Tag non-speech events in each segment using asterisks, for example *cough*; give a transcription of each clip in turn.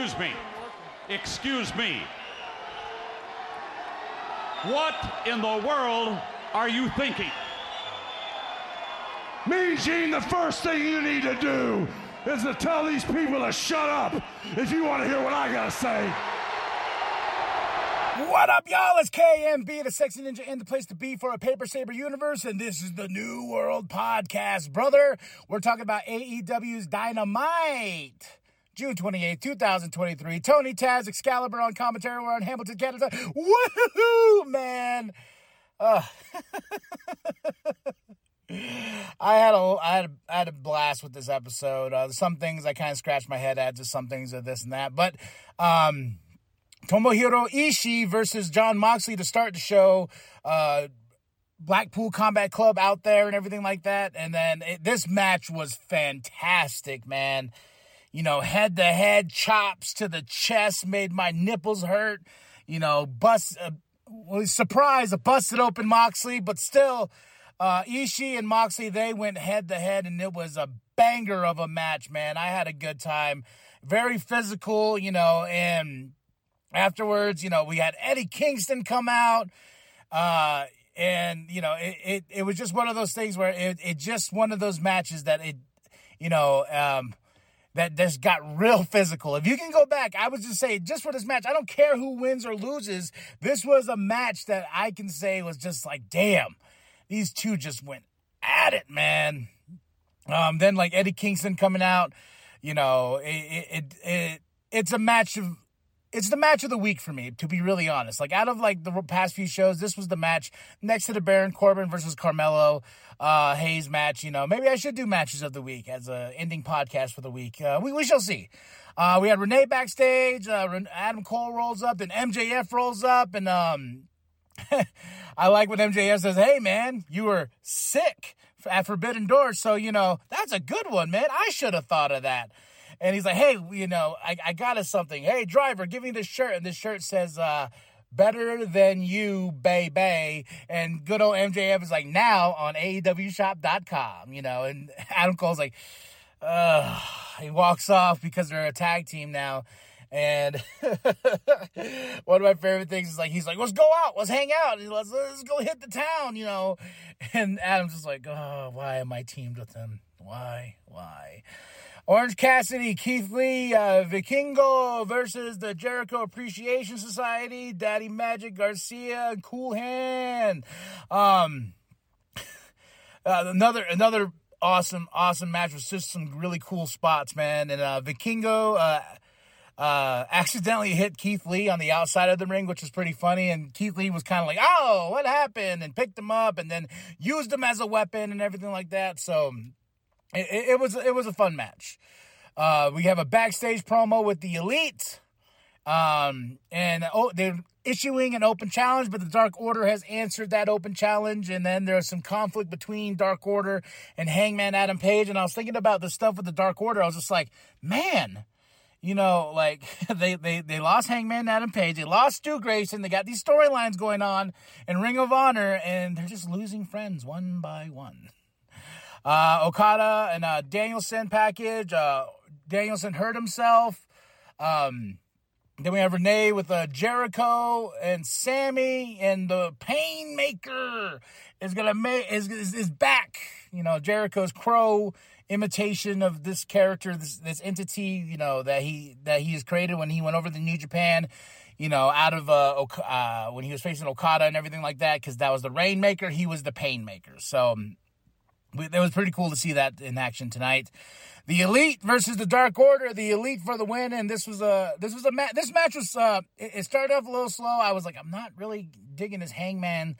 Excuse me. Excuse me. What in the world are you thinking? Me, Gene, the first thing you need to do is to tell these people to shut up if you want to hear what I gotta say. What up, y'all? It's KMB, the Sexy Ninja, and the place to be for a Paper Saber universe, and this is the New World Podcast, brother. We're talking about AEW's Dynamite. June 28, 2023. Tony Taz, Excalibur on commentary. We're on Hamilton, Canada. Woohoo, man. Uh, *laughs* I had a I had a, I had a blast with this episode. Uh, some things I kind of scratched my head at, just some things of this and that. But um, Tomohiro Ishii versus Jon Moxley to start the show. Uh, Blackpool Combat Club out there and everything like that. And then it, this match was fantastic, man. You know, head to head chops to the chest made my nipples hurt. You know, bust. Uh, well, surprise, a busted open Moxley, but still, uh, Ishii and Moxley they went head to head, and it was a banger of a match, man. I had a good time. Very physical, you know, and afterwards, you know, we had Eddie Kingston come out. Uh, and you know, it, it, it was just one of those things where it, it just one of those matches that it, you know, um, that just got real physical. If you can go back, I would just say, just for this match, I don't care who wins or loses. This was a match that I can say was just like, damn, these two just went at it, man. Um, then like Eddie Kingston coming out, you know, it, it, it it's a match of it's the match of the week for me, to be really honest. Like out of like the past few shows, this was the match next to the Baron Corbin versus Carmelo uh, Hayes match. You know, maybe I should do matches of the week as a ending podcast for the week. Uh, we we shall see. Uh, we had Renee backstage. Uh, Adam Cole rolls up, and MJF rolls up, and um, *laughs* I like when MJF says, "Hey man, you were sick at Forbidden Doors, so you know that's a good one, man. I should have thought of that." And he's like, "Hey, you know, I, I got us something. Hey, driver, give me this shirt." And this shirt says, uh, "Better than you, baby." And good old MJF is like, "Now on AEWShop.com," you know. And *laughs* Adam Cole's like, "Uh," he walks off because they're a tag team now. And *laughs* one of my favorite things is like he's like, let's go out, let's hang out, let's let's go hit the town, you know. *laughs* And Adam's just like, oh, why am I teamed with him? Why, why? Orange Cassidy, Keith Lee, uh, Vikingo versus the Jericho Appreciation Society, Daddy Magic Garcia, Cool Hand. Um, *laughs* uh, another another awesome awesome match with just some really cool spots, man. And uh, Vikingo. Uh, uh, accidentally hit Keith Lee on the outside of the ring, which was pretty funny. And Keith Lee was kind of like, "Oh, what happened?" and picked him up, and then used him as a weapon and everything like that. So it, it, was it was a fun match. Uh, we have a backstage promo with the Elite, um, and oh, they're issuing an open challenge, but the Dark Order has answered that open challenge, and then there's some conflict between Dark Order and Hangman Adam Page. And I was thinking about the stuff with the Dark Order. I was just like, man. You know, like *laughs* they, they, they lost Hangman Adam Page, they lost Stu Grayson, they got these storylines going on in Ring of Honor, and they're just losing friends one by one. Uh, Okada and uh, Danielson package. Uh, Danielson hurt himself. Um, then we have Renee with uh, Jericho and Sammy, and the Painmaker is gonna make is, is, is back. You know Jericho's crow imitation of this character, this this entity. You know that he that he has created when he went over to New Japan. You know, out of uh, uh when he was facing Okada and everything like that, because that was the Rainmaker, he was the Painmaker. So it was pretty cool to see that in action tonight. The Elite versus the Dark Order. The Elite for the win, and this was a this was a match. This match was uh, it, it, started off a little slow. I was like, I'm not really digging this Hangman,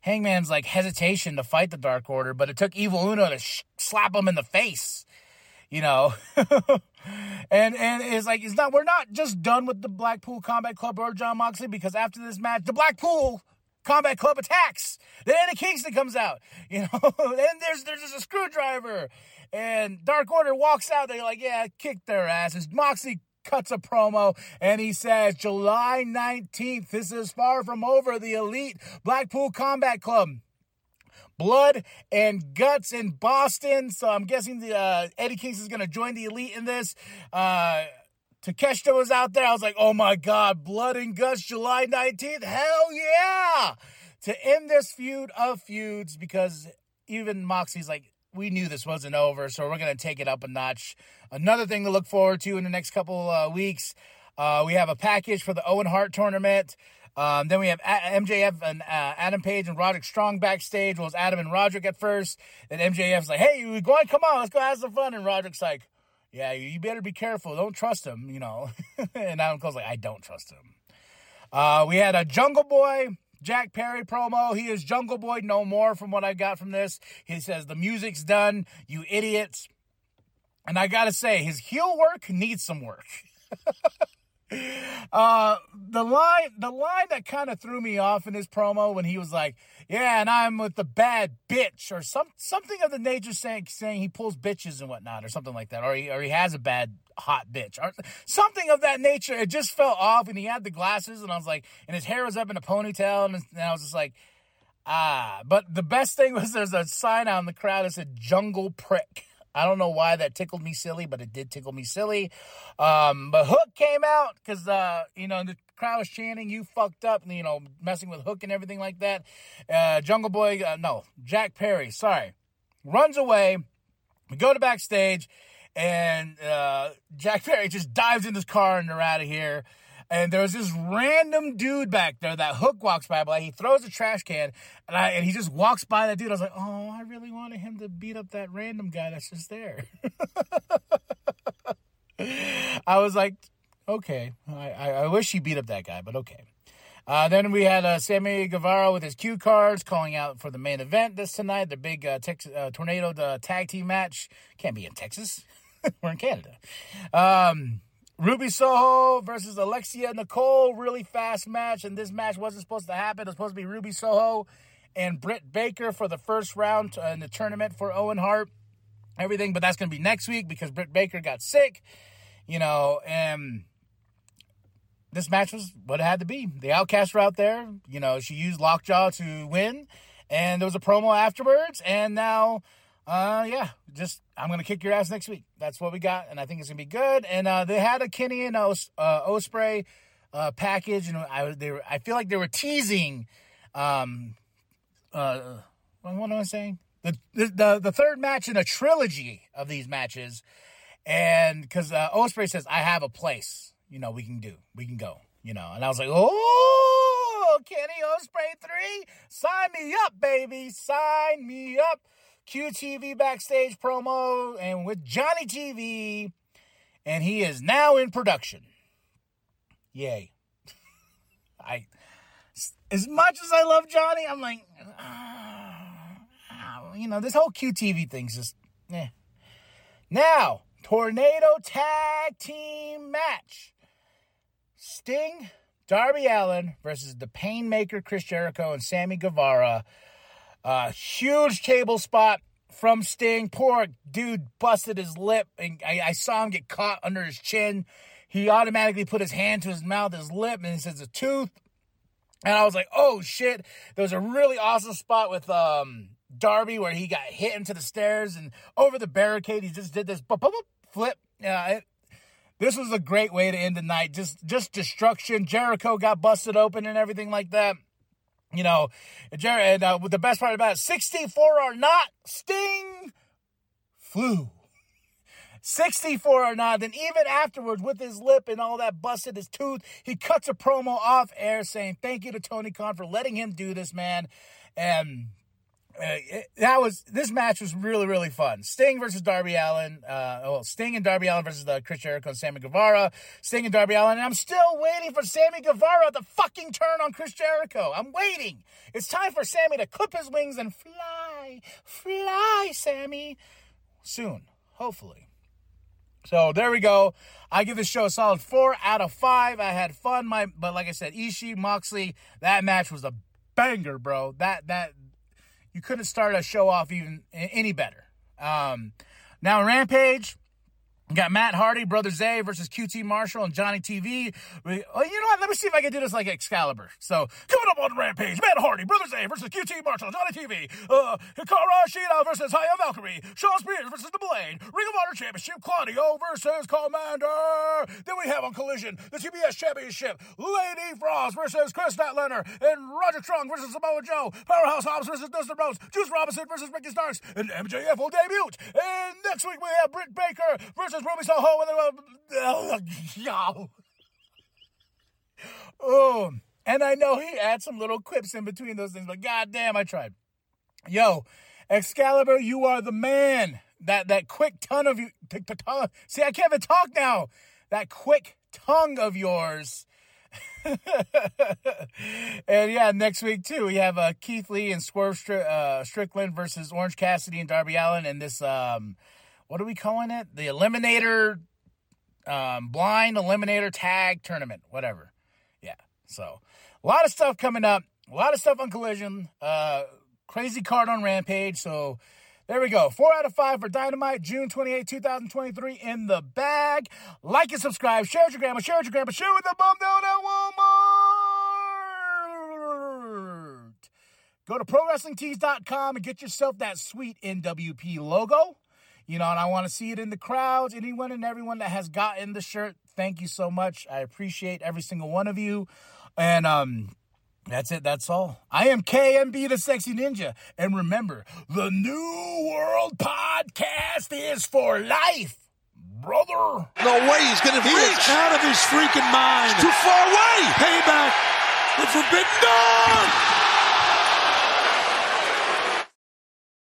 Hangman's like hesitation to fight the Dark Order, but it took Evil Uno to sh- slap him in the face, you know. *laughs* and and it's like it's not we're not just done with the Blackpool Combat Club or Jon Moxley because after this match, the Blackpool Combat Club attacks. Then Eddie Kingston comes out, *laughs* you know. then there's there's just a screwdriver, and Dark Order walks out. They're like, yeah, kick their asses. Moxie cuts a promo and he says, July 19th, this is far from over. The elite Blackpool Combat Club. Blood and guts in Boston. So I'm guessing the uh, Eddie Kingston is going to join the elite in this. Uh, Takeshita was out there. I was like, oh my God, Blood and Guts, July 19th. Hell yeah. To end this feud of feuds because even Moxie's like, we knew this wasn't over, so we're going to take it up a notch. Another thing to look forward to in the next couple uh, weeks, uh, we have a package for the Owen Hart tournament. Um, then we have MJF and uh, Adam Page and Roderick Strong backstage. Well, it was Adam and Roderick at first. Then MJF's like, hey, we going? Come on, let's go have some fun. And Roderick's like, yeah, you better be careful. Don't trust him, you know. *laughs* and Adam Cole's like, I don't trust him. Uh, we had a Jungle Boy Jack Perry promo. He is Jungle Boy no more from what I got from this. He says, The music's done, you idiots. And I gotta say, his heel work needs some work. *laughs* uh, the line, the line that kind of threw me off in his promo when he was like, "Yeah, and I'm with the bad bitch," or some something of the nature saying saying he pulls bitches and whatnot, or something like that, or he or he has a bad hot bitch, or something of that nature. It just fell off, and he had the glasses, and I was like, and his hair was up in a ponytail, and, and I was just like. Ah, but the best thing was there's a sign out in the crowd that said "Jungle Prick." I don't know why that tickled me silly, but it did tickle me silly. Um, but Hook came out because, uh, you know, the crowd was chanting, you fucked up, and, you know, messing with Hook and everything like that. Uh, Jungle Boy, uh, no, Jack Perry, sorry, runs away. We go to backstage, and uh, Jack Perry just dives in this car and they're out of here and there was this random dude back there that Hook walks by, like he throws a trash can, and I and he just walks by that dude. I was like, oh, I really wanted him to beat up that random guy that's just there. *laughs* I was like, okay, I, I, I, wish he beat up that guy, but okay. Uh, then we had uh, Sammy Guevara with his cue cards calling out for the main event this tonight, the big uh, Texas, uh, tornado the tag team match. Can't be in Texas. *laughs* We're in Canada. Um, Ruby Soho versus Alexia Nicole, really fast match, and this match wasn't supposed to happen. It was supposed to be Ruby Soho and Britt Baker for the first round in the tournament for Owen Hart, everything, but that's going to be next week because Britt Baker got sick, you know, and this match was what it had to be. The Outcasts were out there, you know, she used Lockjaw to win, and there was a promo afterwards, and now uh, yeah, just I'm gonna kick your ass next week. That's what we got, and I think it's gonna be good. And uh, they had a Kenny and Os- uh, Ospreay uh, package, and I they were, I feel like they were teasing. Um, uh, what am I saying? The, the the third match in a trilogy of these matches, and because uh, Ospreay says I have a place, you know, we can do, we can go, you know, and I was like, oh, Kenny Ospreay three, sign me up, baby, sign me up. QTV backstage promo and with Johnny TV, and he is now in production. Yay. *laughs* I as much as I love Johnny, I'm like, oh, you know, this whole QTV thing's just, eh. Now, Tornado Tag Team Match. Sting, Darby Allin versus the Painmaker Chris Jericho and Sammy Guevara uh, huge table spot from Sting. Poor dude busted his lip, and I, I, saw him get caught under his chin. He automatically put his hand to his mouth, his lip, and he says a tooth. And I was like, oh shit. There was a really awesome spot with um, Darby where he got hit into the stairs and over the barricade. He just did this flip. Yeah, it, this was a great way to end the night. Just just destruction. Jericho got busted open and everything like that you know, Jared, uh, the best part about it, 64 or not, Sting flew. 64 or not. Then even afterwards, with his lip and all that busted, his tooth, he cuts a promo off air saying, thank you to Tony Khan for letting him do this, man. And uh, that was this match was really really fun. Sting versus Darby Allin. Uh, well, Sting and Darby Allin versus the Chris Jericho and Sammy Guevara. Sting and Darby Allin. And I'm still waiting for Sammy Guevara to fucking turn on Chris Jericho. I'm waiting. It's time for Sammy to clip his wings and fly, fly, Sammy. Soon, hopefully. So there we go. I give this show a solid four out of five. I had fun. My but like I said, Ishii Moxley. That match was a banger, bro. That that you couldn't start a show off even any better. Um, now Rampage, got Matt Hardy, Brother Zay versus QT Marshall and Johnny TV. We, you know what? Let me see if I can do this like Excalibur. So, coming up on Rampage, Matt Hardy, Brother Zay versus QT Marshall, Johnny TV. Uh, Hikaru Shida versus Haya Valkyrie. Shawn Spears versus The Blade. Ring of Honor Championship, Claudio versus Komander. Then we have on Collision, the TBS Championship, Lady Frost versus Kris Statlander. And Roger Strong versus Samoa Joe. Powerhouse Hobbs versus Dustin Rhodes. Juice Robinson versus Ricky Starks. And MJF will debut. And next week we have Britt Baker versus Then, uh, *laughs* oh, and I know he had some little quips in between those things, but goddamn, I tried. Yo, Excalibur, you are the man. That that quick tongue of you. See, I can't even talk now. That quick tongue of yours. *laughs* and yeah, next week too, we have uh, Keith Lee and Swerve uh, Strickland versus Orange Cassidy and Darby Allin, and this um, what are we calling it? The Eliminator, um, Blind Eliminator Tag Tournament, whatever. Yeah. So a lot of stuff coming up. A lot of stuff on Collision. Uh, crazy card on Rampage. So there we go. Four out of five for Dynamite, June 28, 2023 in the bag. Like and subscribe. Share with your grandma. Share with your grandma. Share with the bum down at Walmart. Go to ProWrestlingTees.com and get yourself that sweet NWP logo. You know, and I want to see it in the crowds. Anyone and everyone that has gotten the shirt, thank you so much. I appreciate every single one of you. And um, that's it. That's all. I am KMB the Sexy Ninja. And remember, the New World Podcast is for life, brother. No way he's going to He reach. is out of his freaking mind. Too far away. Payback. The Forbidden Door.